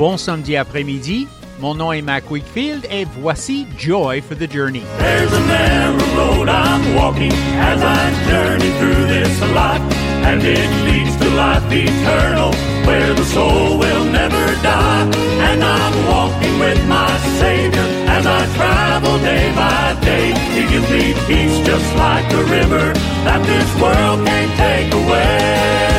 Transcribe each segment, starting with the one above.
Bon samedi après-midi. Mon nom est Mac Wakefield et voici Joy for the Journey. There's a narrow road I'm walking as I journey through this life, and it leads to life eternal, where the soul will never die. And I'm walking with my Savior as I travel day by day. He gives me peace just like a river that this world can't take away.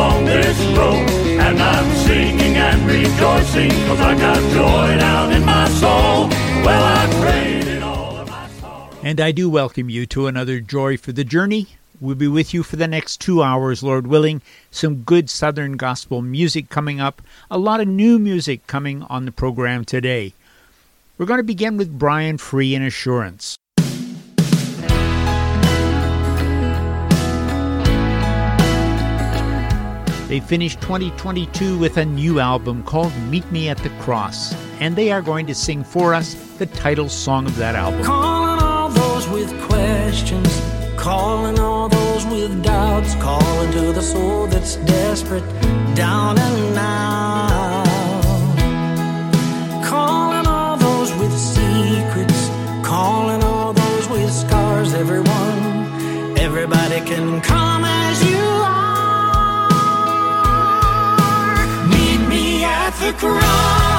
Along this road. And I'm singing and rejoicing, cause I got joy down in my soul. Well, I traded all of my sorrow. And I do welcome you to another Joy for the Journey. We'll be with you for the next two hours, Lord willing. Some good Southern gospel music coming up, a lot of new music coming on the program today. We're going to begin with Brian Free and Assurance. They finished 2022 with a new album called Meet Me at the Cross, and they are going to sing for us the title song of that album. Calling all those with questions, calling all those with doubts, calling to the soul that's desperate, down and out. Calling all those with secrets, calling all those with scars, everyone, everybody can come the cross,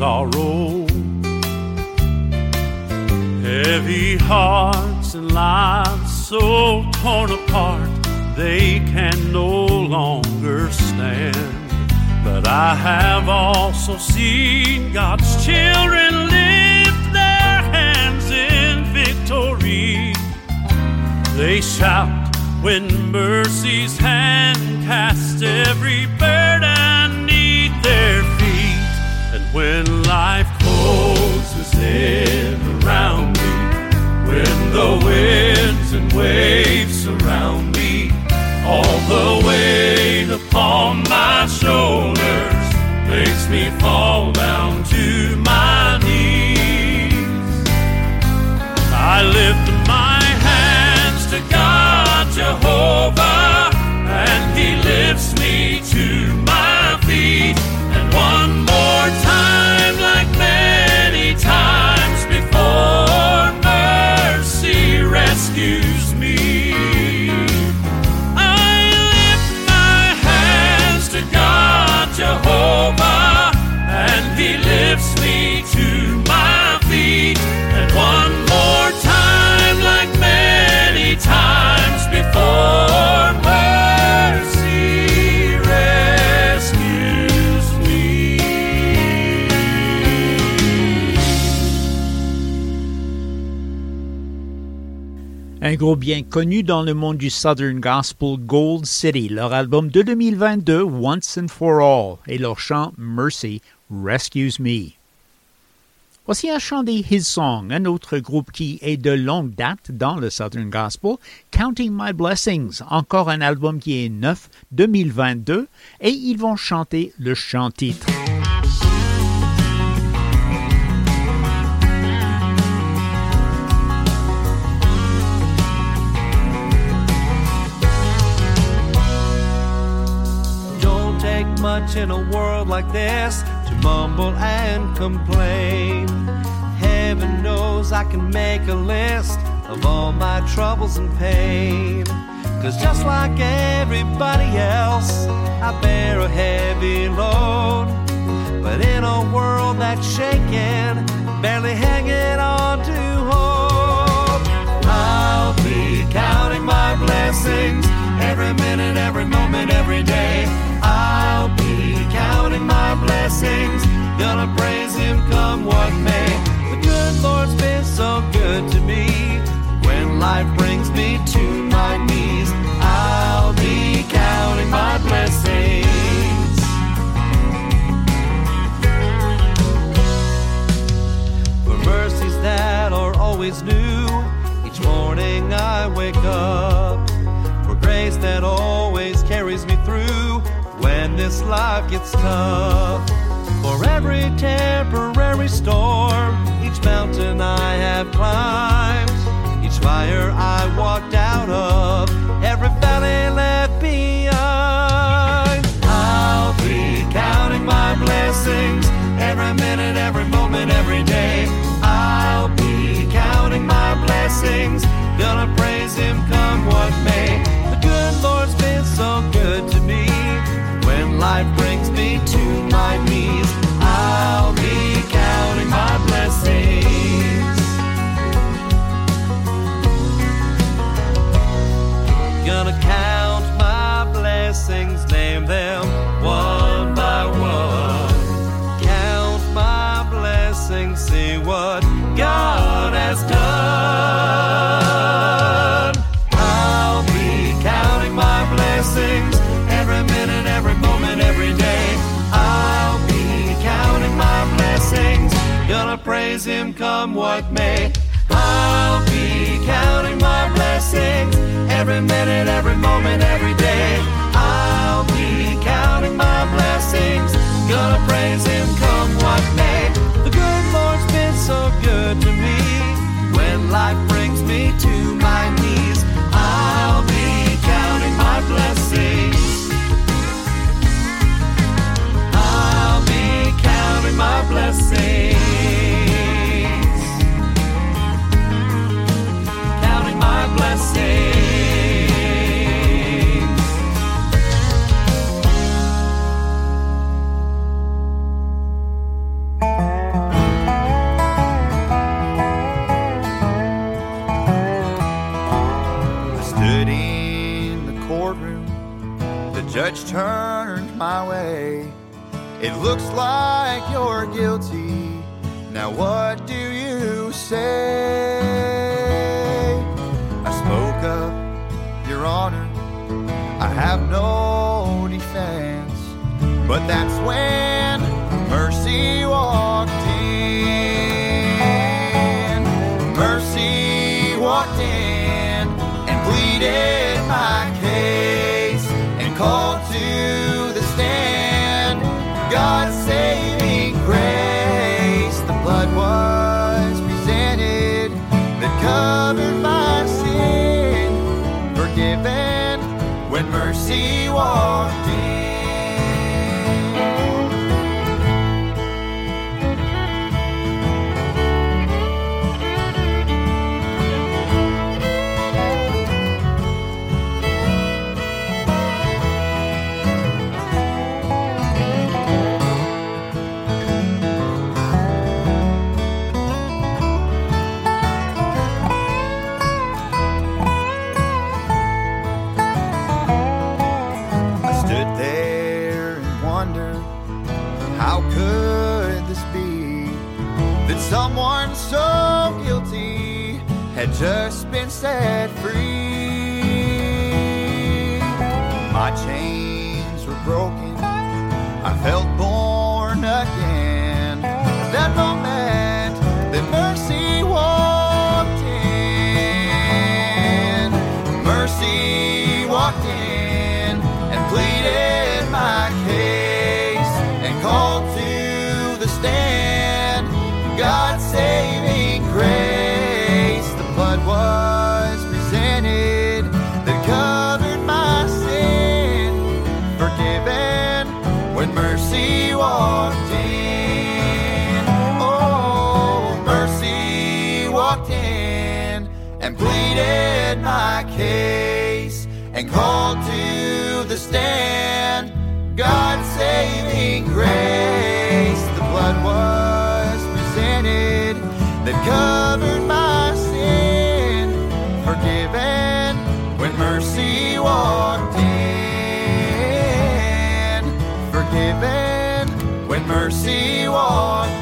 sorrow. Heavy hearts and lives so torn apart, they can no longer stand. But I have also seen God's children lift their hands in victory. They shout when mercy's hand casts every burden when life closes in around me, when the winds and waves surround me, all the weight upon my shoulders makes me fall down Jehovah, and He lifts Un groupe bien connu dans le monde du Southern Gospel, Gold City, leur album de 2022, Once and for All, et leur chant Mercy Rescues Me. Voici un chant des His Song, un autre groupe qui est de longue date dans le Southern Gospel, Counting My Blessings, encore un album qui est neuf, 2022, et ils vont chanter le chant-titre. Don't much in a world like this to mumble and complain. Heaven knows I can make a list of all my troubles and pain. Cause just like everybody else, I bear a heavy load. But in a world that's shaking, barely hanging on to hope, I'll be counting my blessings every minute, every moment, every day. Blessings, gonna praise Him come what may. The good Lord's been so good to me. When life brings me to my knees, I'll be counting my blessings. for mercies that are always new. Each morning I wake up for grace that always carries me through when this life gets tough. For every temporary storm, each mountain I have climbed, what may. I'll be counting my blessings every minute, every moment, turned my way. It looks like you're guilty. Now, what do you say? I spoke up, Your Honor. I have no defense. But that's when mercy walked in. Mercy walked in and pleaded my case when just been set called to the stand. God's saving grace. The blood was presented that covered my sin, forgiven when mercy walked in, forgiven when mercy walked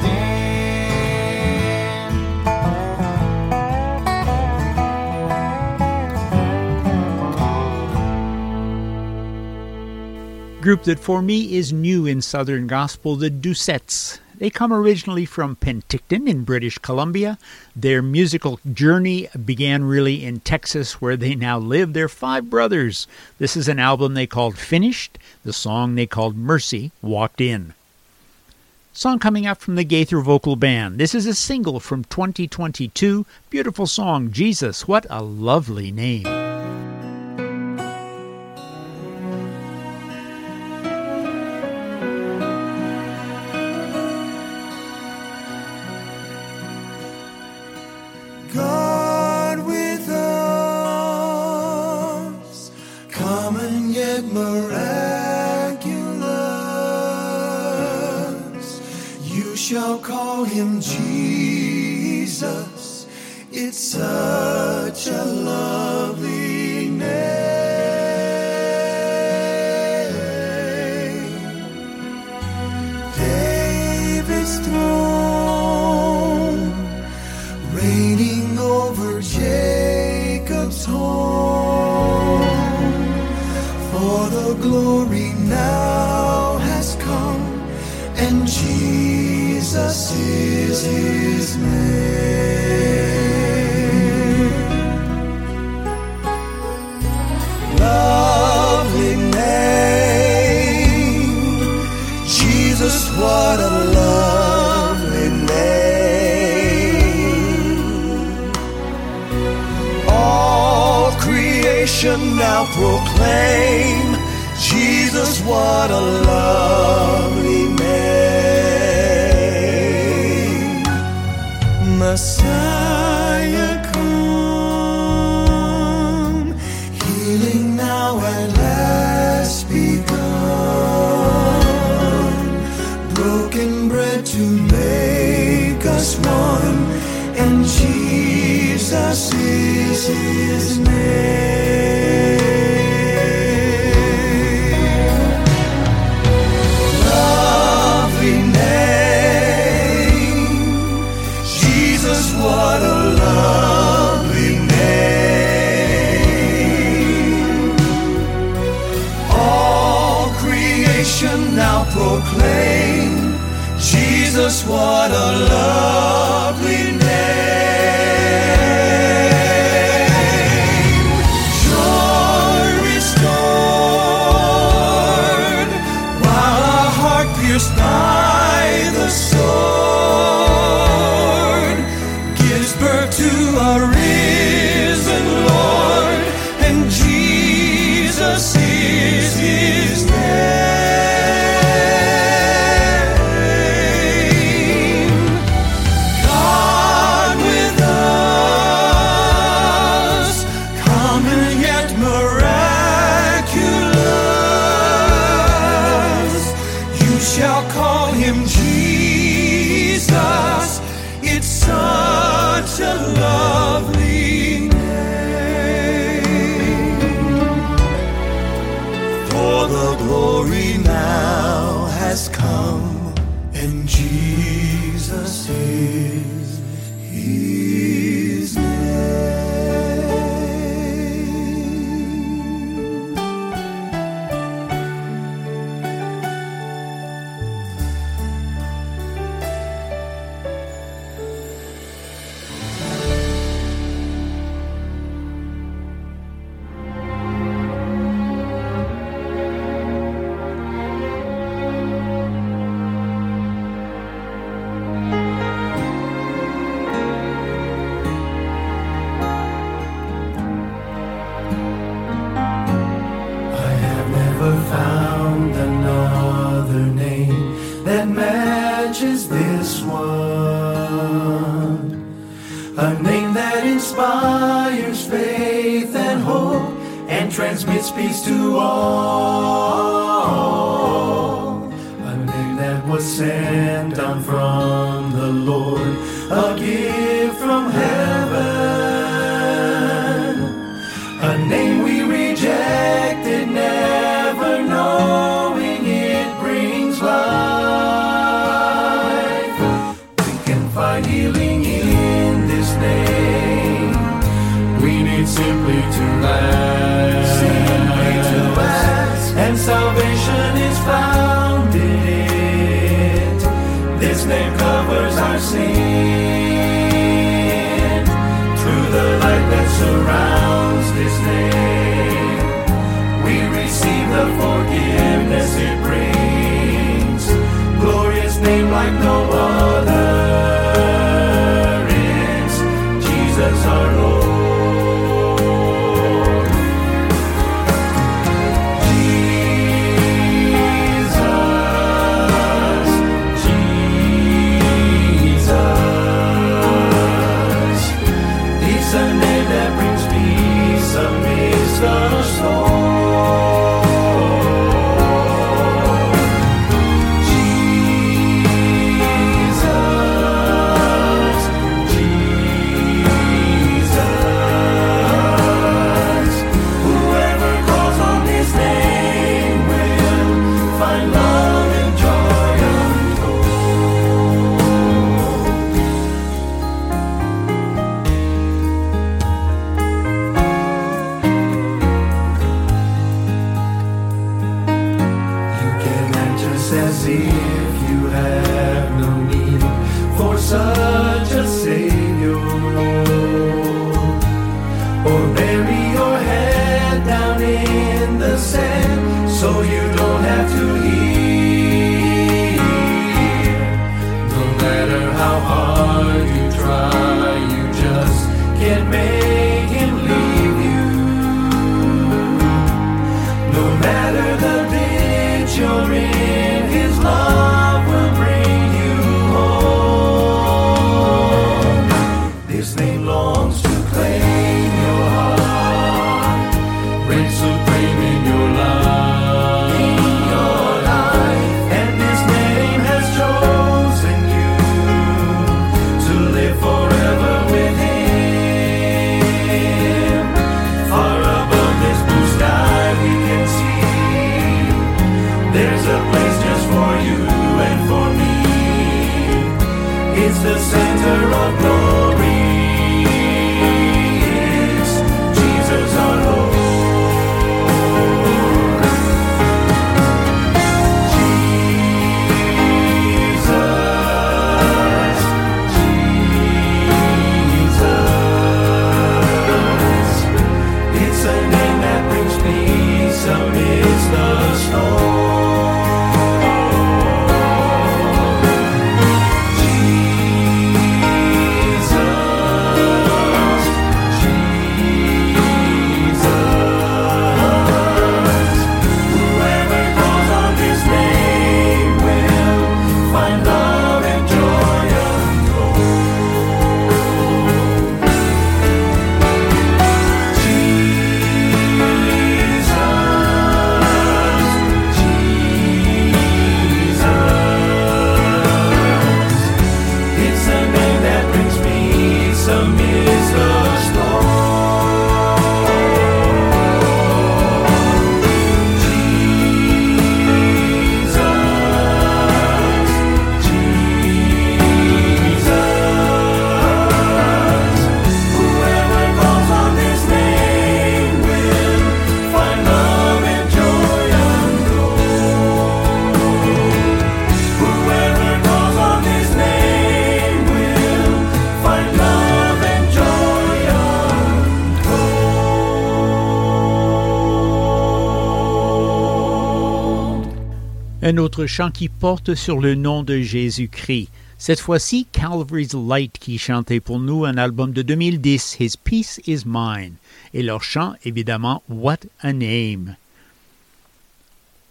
Group that for me is new in Southern Gospel, the Doucettes. They come originally from Penticton in British Columbia. Their musical journey began really in Texas, where they now live. They're five brothers. This is an album they called Finished. The song they called Mercy Walked In. Song coming up from the Gaither Vocal Band. This is a single from 2022. Beautiful song, Jesus. What a lovely name. Shall call him Jesus. It's such a lovely A name we rejected, never knowing it brings life. We can find healing in this name. We need simply to ask. Simply to ask. And salvation is found in it. This name covers our sin. Through the light that surrounds like no other. Un autre chant qui porte sur le nom de Jésus-Christ. Cette fois-ci, Calvary's Light qui chantait pour nous un album de 2010, His Peace is Mine. Et leur chant, évidemment, What a Name.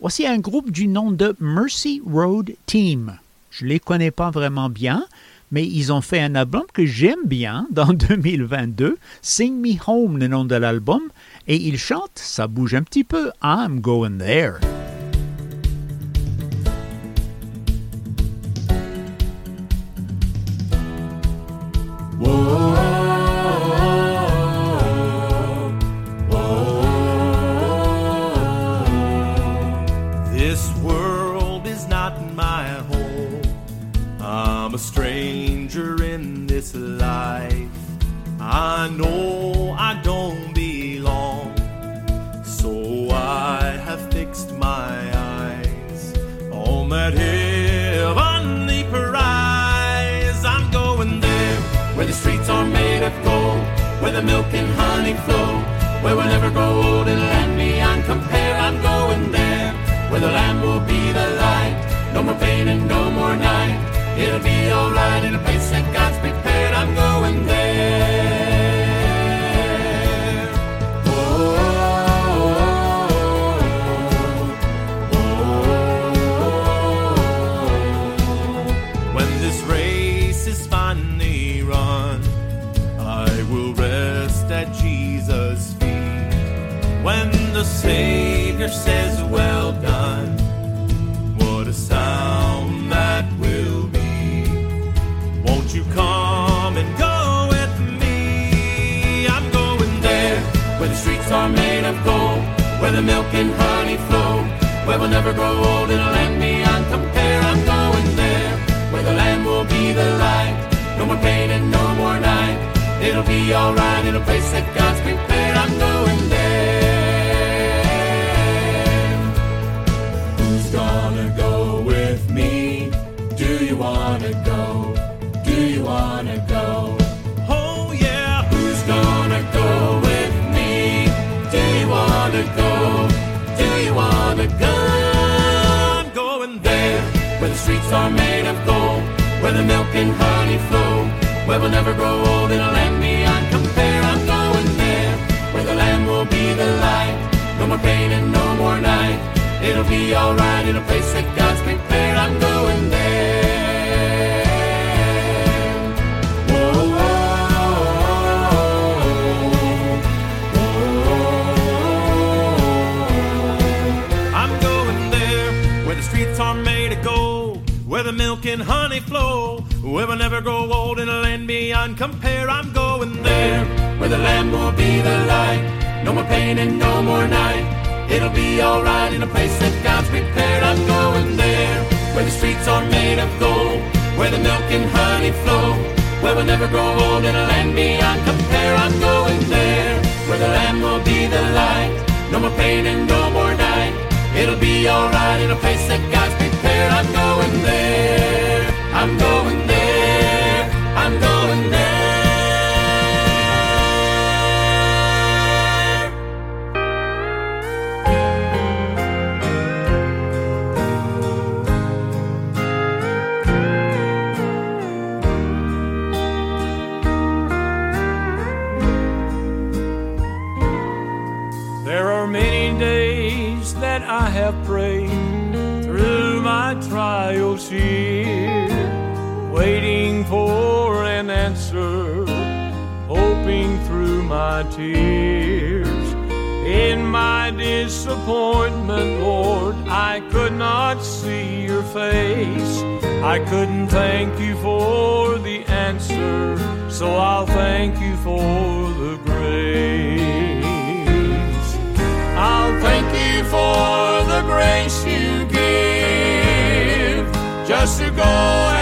Voici un groupe du nom de Mercy Road Team. Je ne les connais pas vraiment bien, mais ils ont fait un album que j'aime bien dans 2022, Sing Me Home, le nom de l'album, et ils chantent, ça bouge un petit peu, I'm Going There. This world is not my home. I'm a stranger in this life. I know of gold, where the milk and honey flow, where we'll never grow old and land beyond compare. I'm going there where the Lamb will be the light. No more pain and no more night. It'll be and honey flow, where we'll never grow old in a land beyond compare. I'm going there where the Lamb will be the light. No more pain and no more night. It'll be alright in a place that God's prepared. gun going there, where the streets are made of gold, where the milk and honey flow, where we'll never grow old in a land beyond compare. I'm going there, where the land will be the light, no more pain and no more night. It'll be alright in a place that God's prepared. I'm going there. Milk and honey flow, where we'll never grow old in a land beyond compare. I'm going there. where the land will be the light. No more pain and no more night. It'll be alright in a place that God's prepared. I'm going there, where the streets are made of gold, where the milk and honey flow, where we'll never grow old in a land beyond compare. I'm going there, where the land will be the light. No more pain and no more night. It'll be alright in a place that God's prepared. I'm going there. I'm going there. I'm going there. There are many days that I have prayed through my trials here, my tears. In my disappointment, Lord, I could not see your face. I couldn't thank you for the answer, so I'll thank you for the grace. I'll thank you for the grace you give just to go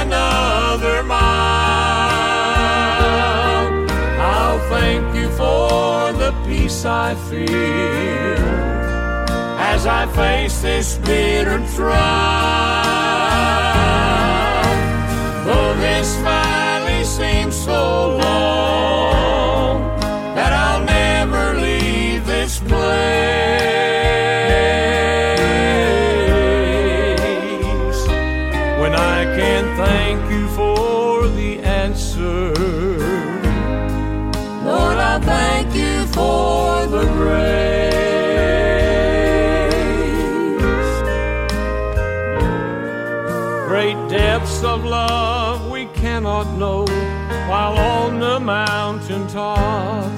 peace I feel as I face this bitter trial. Though this valley seems so long that I'll never leave this place. When I can't thank you depths of love we cannot know while on the mountain top.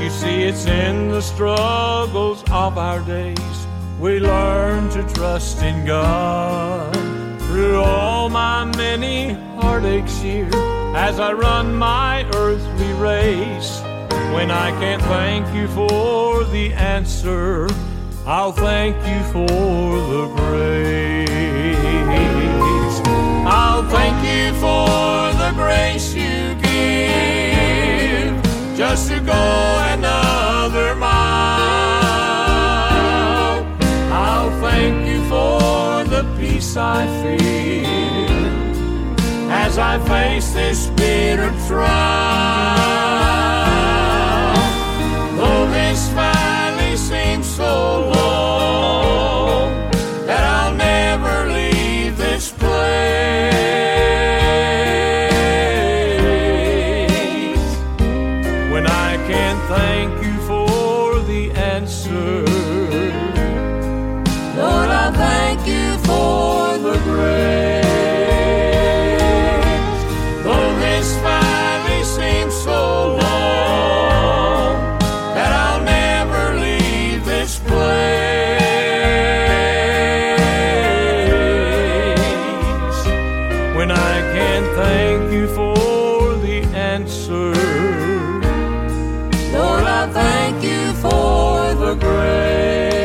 You see, it's in the struggles of our days we learn to trust in God. Through all my many heartaches here, as I run my earthly race, when I can't thank you for the answer, I'll thank you for the grace. Thank you for the grace you give just to go another mile. I'll thank you for the peace I feel as I face this bitter trial. Though this valley seems so long answer, Lord, I thank you for the grace.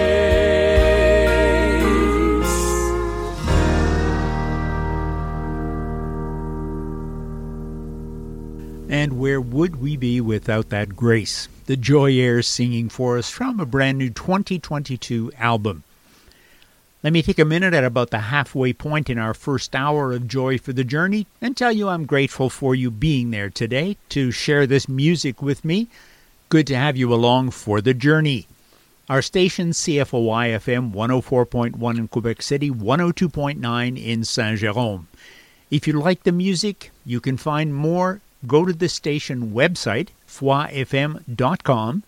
And where would we be without that grace? The Joy Airs singing for us from a brand new 2022 album. Let me take a minute at about the halfway point in our first hour of Joy for the Journey and tell you I'm grateful for you being there today to share this music with me. Good to have you along for the journey. Our station CFOI FM 104.1 in Quebec City, 102.9 in Saint Jerome. If you like the music, you can find more. Go to the station website, foifm.com.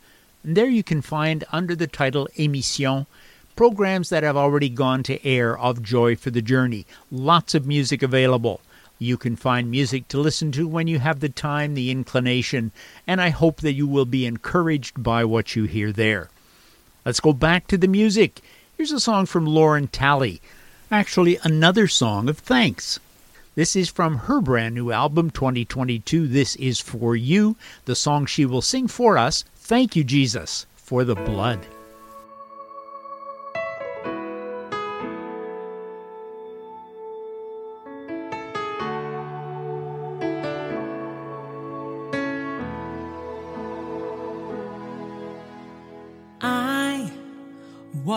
And there you can find under the title Émission programs that have already gone to air of Joy for the Journey. Lots of music available. You can find music to listen to when you have the time, the inclination, and I hope that you will be encouraged by what you hear there. Let's go back to the music. Here's a song from Lauren Talley, actually, another song of thanks. This is from her brand new album, 2022. This is for you, the song she will sing for us. Thank you, Jesus, for the blood.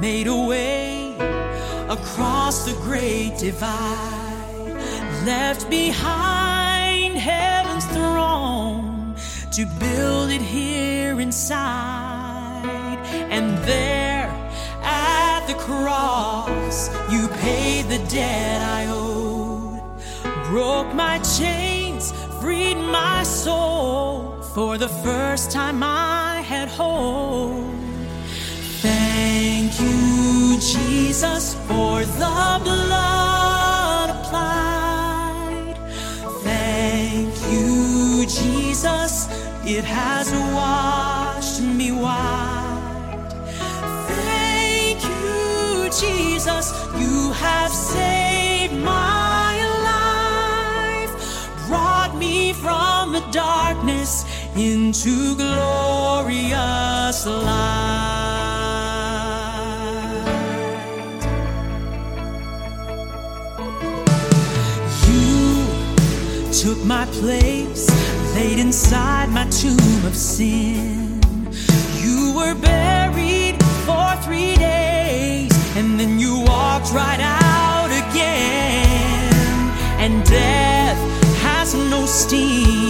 made a way across the great divide, left behind heaven's throne to build it here inside. And there at the cross, you paid the debt I owed, broke my chains, freed my soul. For the first time I had hope. Jesus, for the blood applied. Thank you, Jesus, it has washed me white. Thank you, Jesus, you have saved my life, brought me from the darkness into glorious light. Took my place, laid inside my tomb of sin. You were buried for three days, and then you walked right out again. And death has no sting,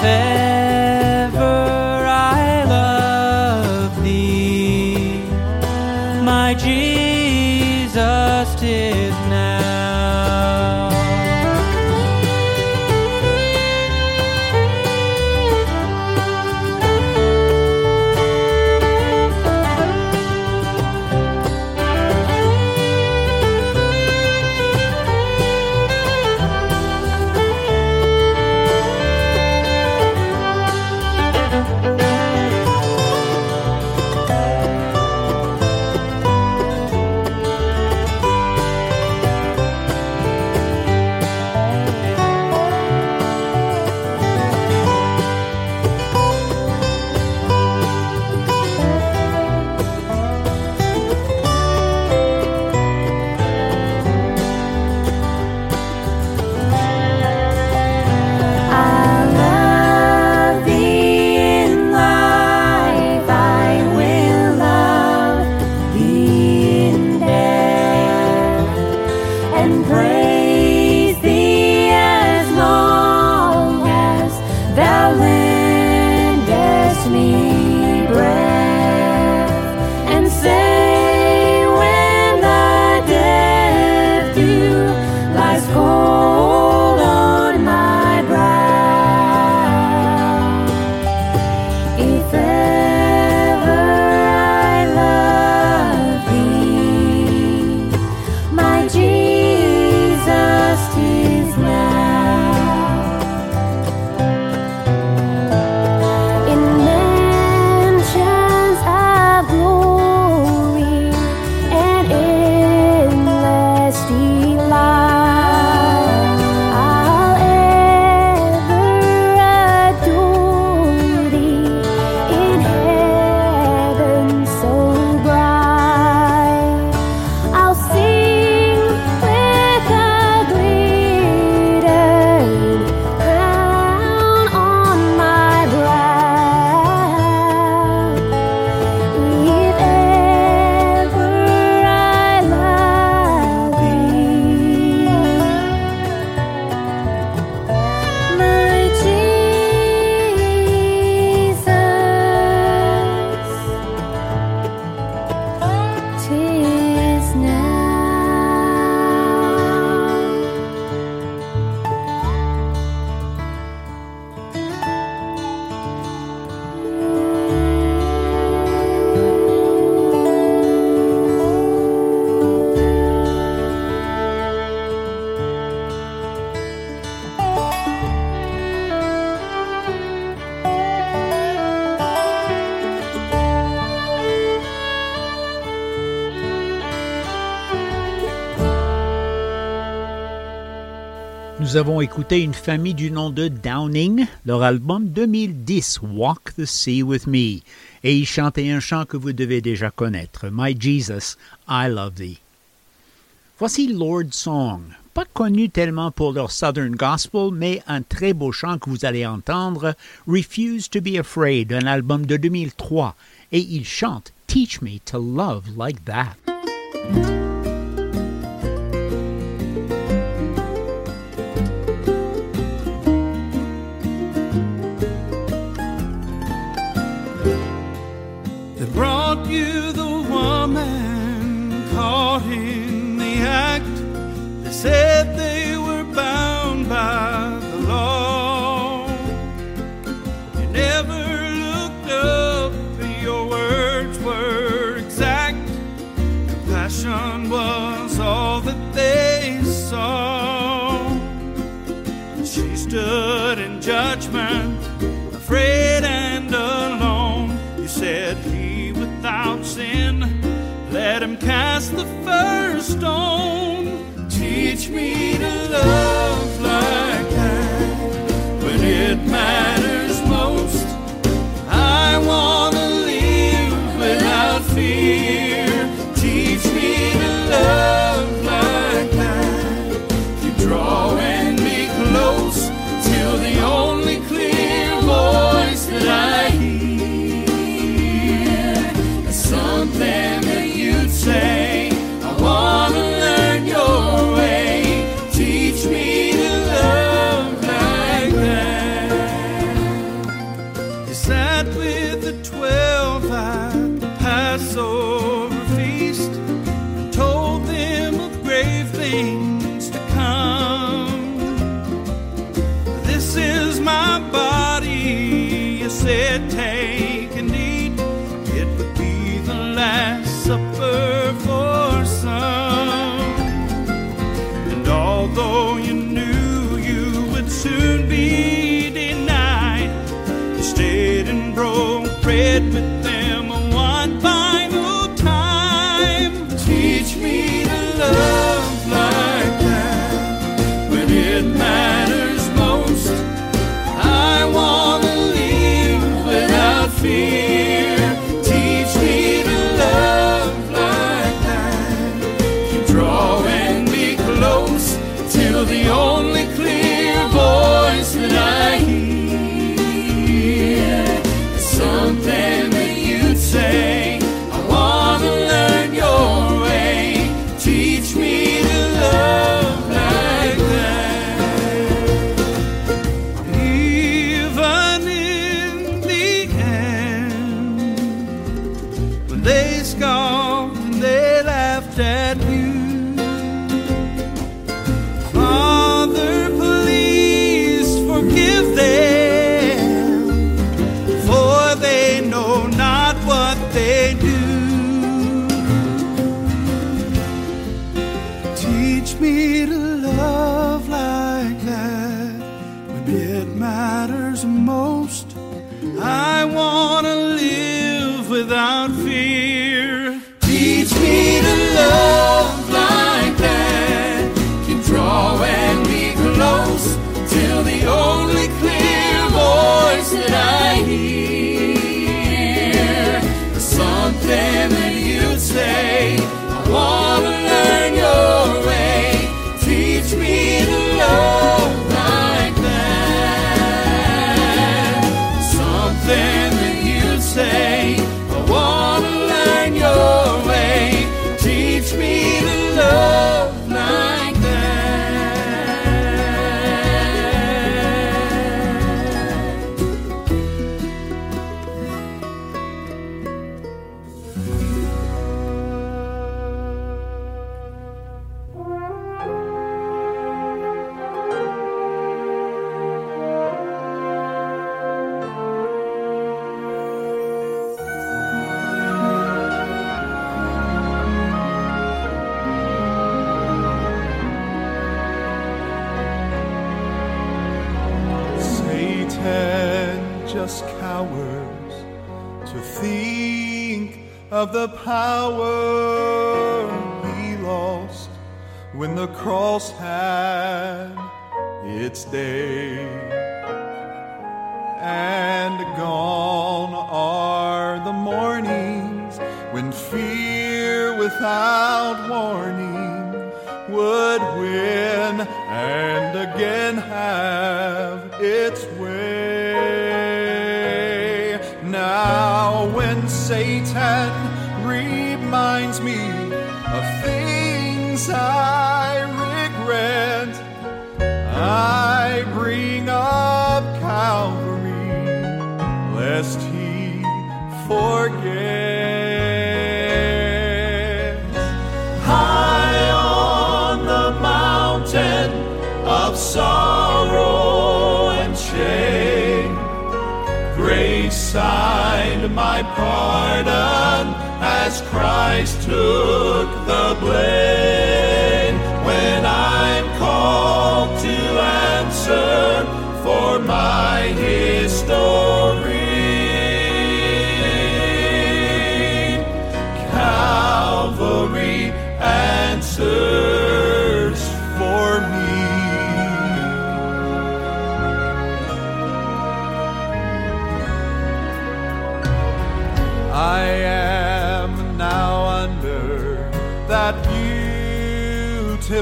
hacer. avons écouté une famille du nom de Downing, leur album 2010 Walk the Sea with Me, et ils chantaient un chant que vous devez déjà connaître, My Jesus, I Love Thee. Voici Lord Song, pas connu tellement pour leur Southern Gospel, mais un très beau chant que vous allez entendre, Refuse to be Afraid, un album de 2003, et ils chantent Teach Me to Love Like That.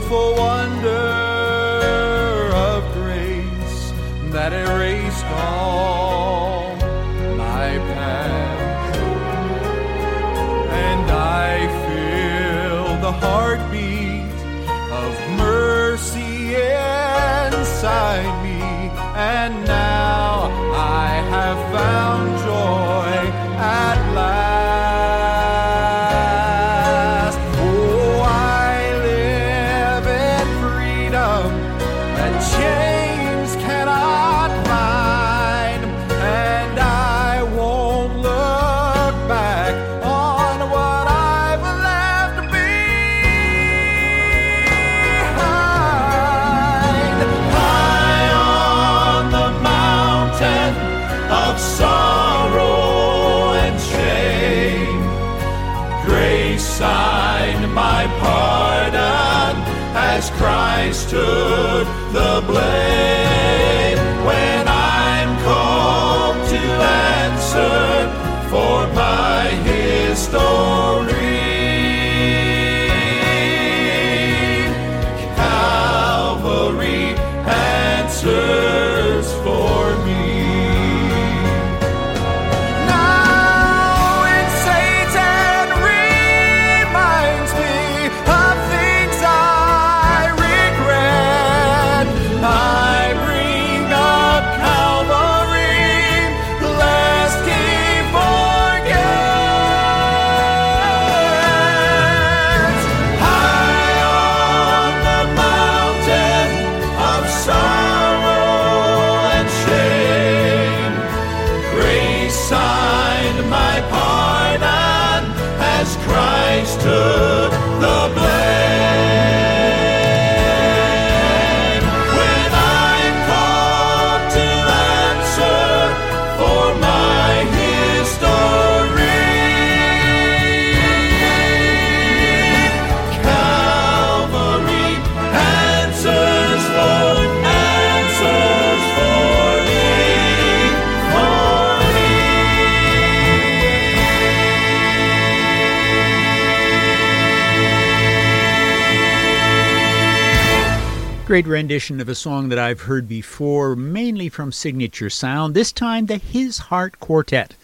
Beautiful wonder Great rendition of a song that I've heard before, mainly from Signature Sound, this time the His Heart Quartet,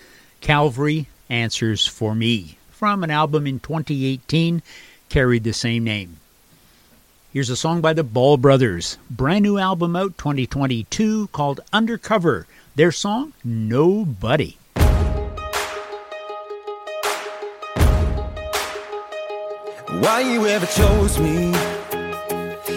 Calvary Answers for Me, from an album in 2018 carried the same name. Here's a song by the Ball Brothers, brand new album out 2022 called Undercover. Their song, Nobody. Why you ever chose me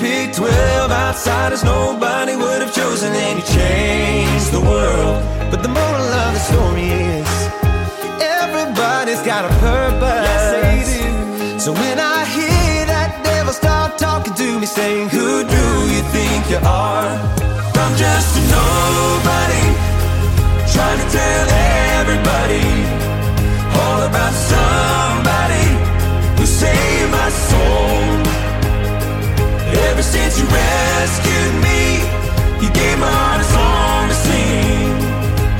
Picked 12 outsiders nobody would have chosen, and you changed the world. But the moral of the story is everybody's got a purpose. Yes. So when I hear that devil start talking to me, saying, Who do you think you are? I'm just a nobody trying to tell everybody all about somebody you rescued me, you gave my heart a song to sing.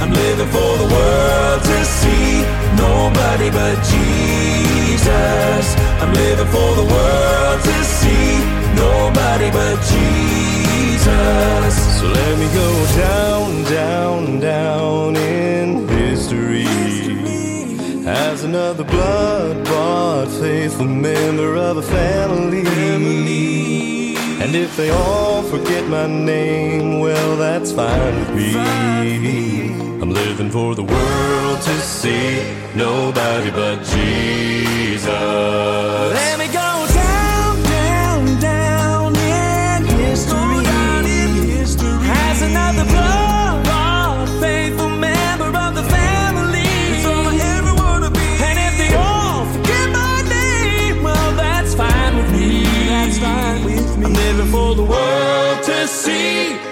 I'm living for the world to see nobody but Jesus. I'm living for the world to see nobody but Jesus. So let me go down, down, down in history. As another blood bought faithful member of a family. And if they all forget my name, well, that's fine with me. I'm living for the world to see nobody but Jesus.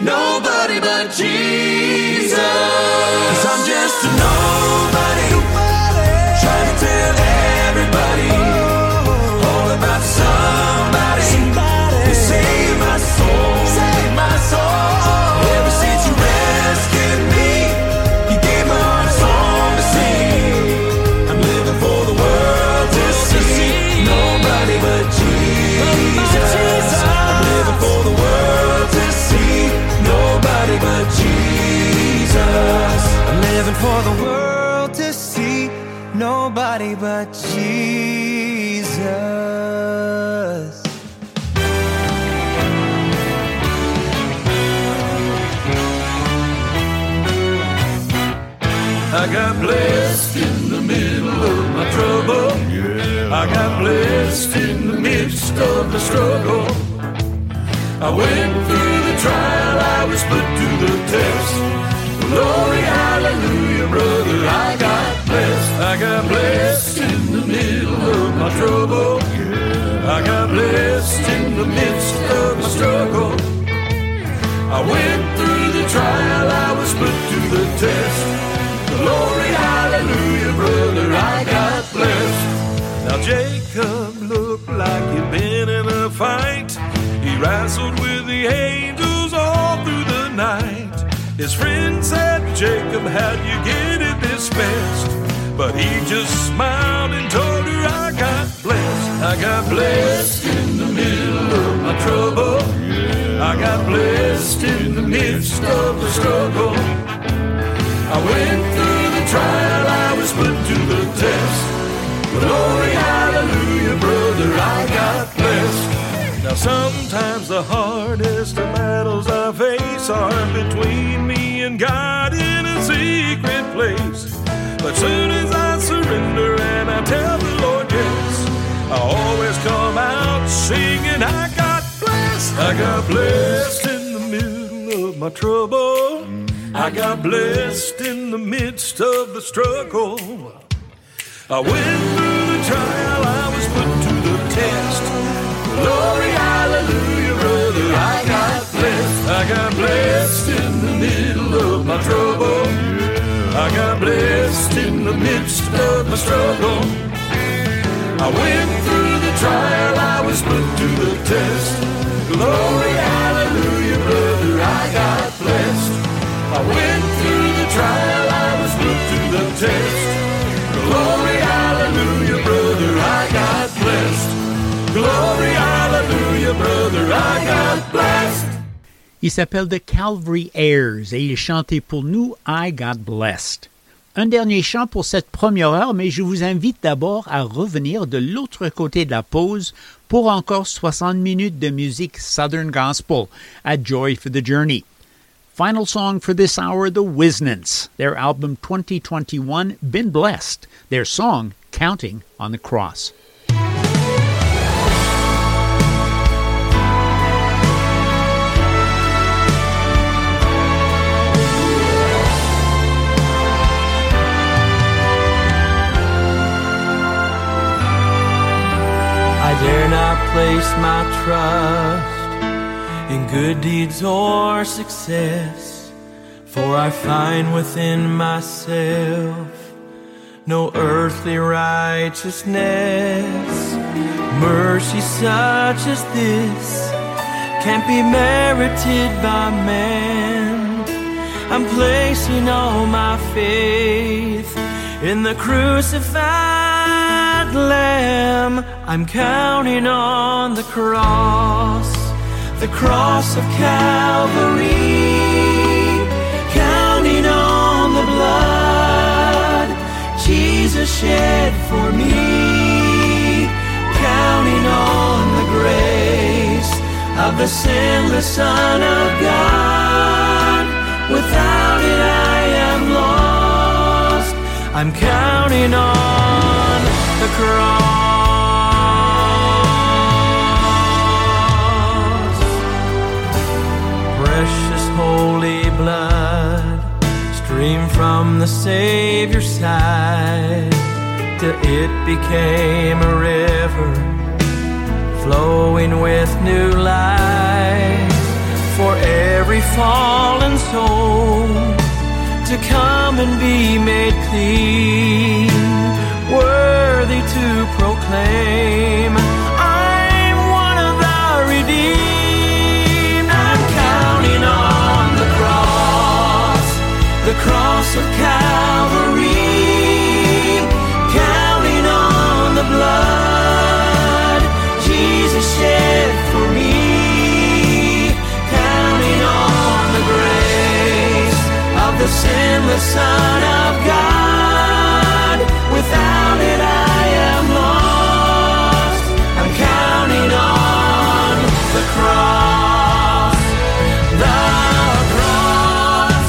Nobody but Jesus. Cause I'm just a for the world to see nobody but Jesus. I got blessed in the middle of my trouble. I got blessed in the midst of the struggle. I went through the trial, I was put to the test. Glory, hallelujah, brother, I got blessed. I got blessed in the middle of my trouble. I got blessed in the midst of my struggle. I went through the trial, I was put to the test. Glory, hallelujah, brother, I got blessed. Now Jacob looked like he'd been in a fight. He wrestled with the angels His friend said, Jacob, how'd you get it this best? But he just smiled and told her, I got blessed. I got blessed in the middle of my trouble. I got blessed in the midst of the struggle. I went through the trial, I was put to the test. Glory, hallelujah, brother, I got blessed. Now sometimes the hardest of battles I face are between me and God in a secret place. But soon as I surrender and I tell the Lord yes, I always come out singing, I got blessed. I got blessed in the middle of my trouble. I got blessed in the midst of the struggle. I went through the trial, I was put to the test. Glory, hallelujah, I got blessed in the middle of my trouble. I got blessed in the midst of my struggle. I went through the trial, I was put to the test. Glory, hallelujah, brother, I got blessed. I went through the trial, I was put to the test. Glory, hallelujah, brother, I got blessed. Glory, hallelujah, brother, I got blessed. Il s'appelle The Calvary Airs et il chanté pour nous I Got Blessed. Un dernier chant pour cette première heure, mais je vous invite d'abord à revenir de l'autre côté de la pause pour encore 60 minutes de musique Southern Gospel at Joy for the Journey. Final song for this hour, The Wisnants, their album 2021, Been Blessed, their song Counting on the Cross. Dare not place my trust in good deeds or success, for I find within myself no earthly righteousness. Mercy such as this can't be merited by man. I'm placing all my faith in the crucified Lamb. I'm counting on the cross, the cross of Calvary, counting on the blood Jesus shed for me, counting on the grace of the sinless Son of God. Without it, I. I'm counting on the cross. Precious holy blood stream from the Savior's side till it became a river flowing with new life for every fallen soul to come and be made clean, worthy to proclaim. The Son of God. Without it, I am lost. I'm counting on the cross, the cross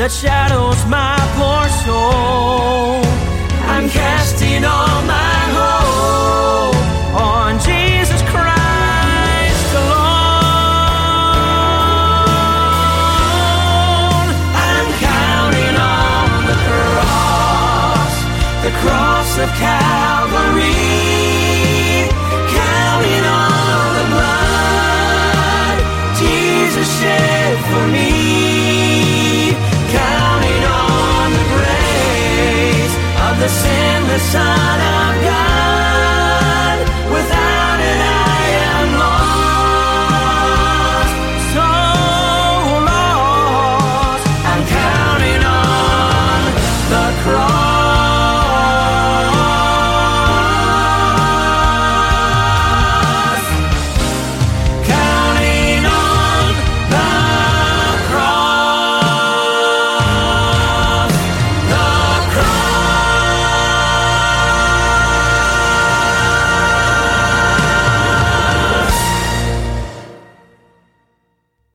that shadows my poor soul. I'm casting all my hope cross of Calvary, counting on the blood Jesus shed for me, counting on the grace of the sinless Son of God.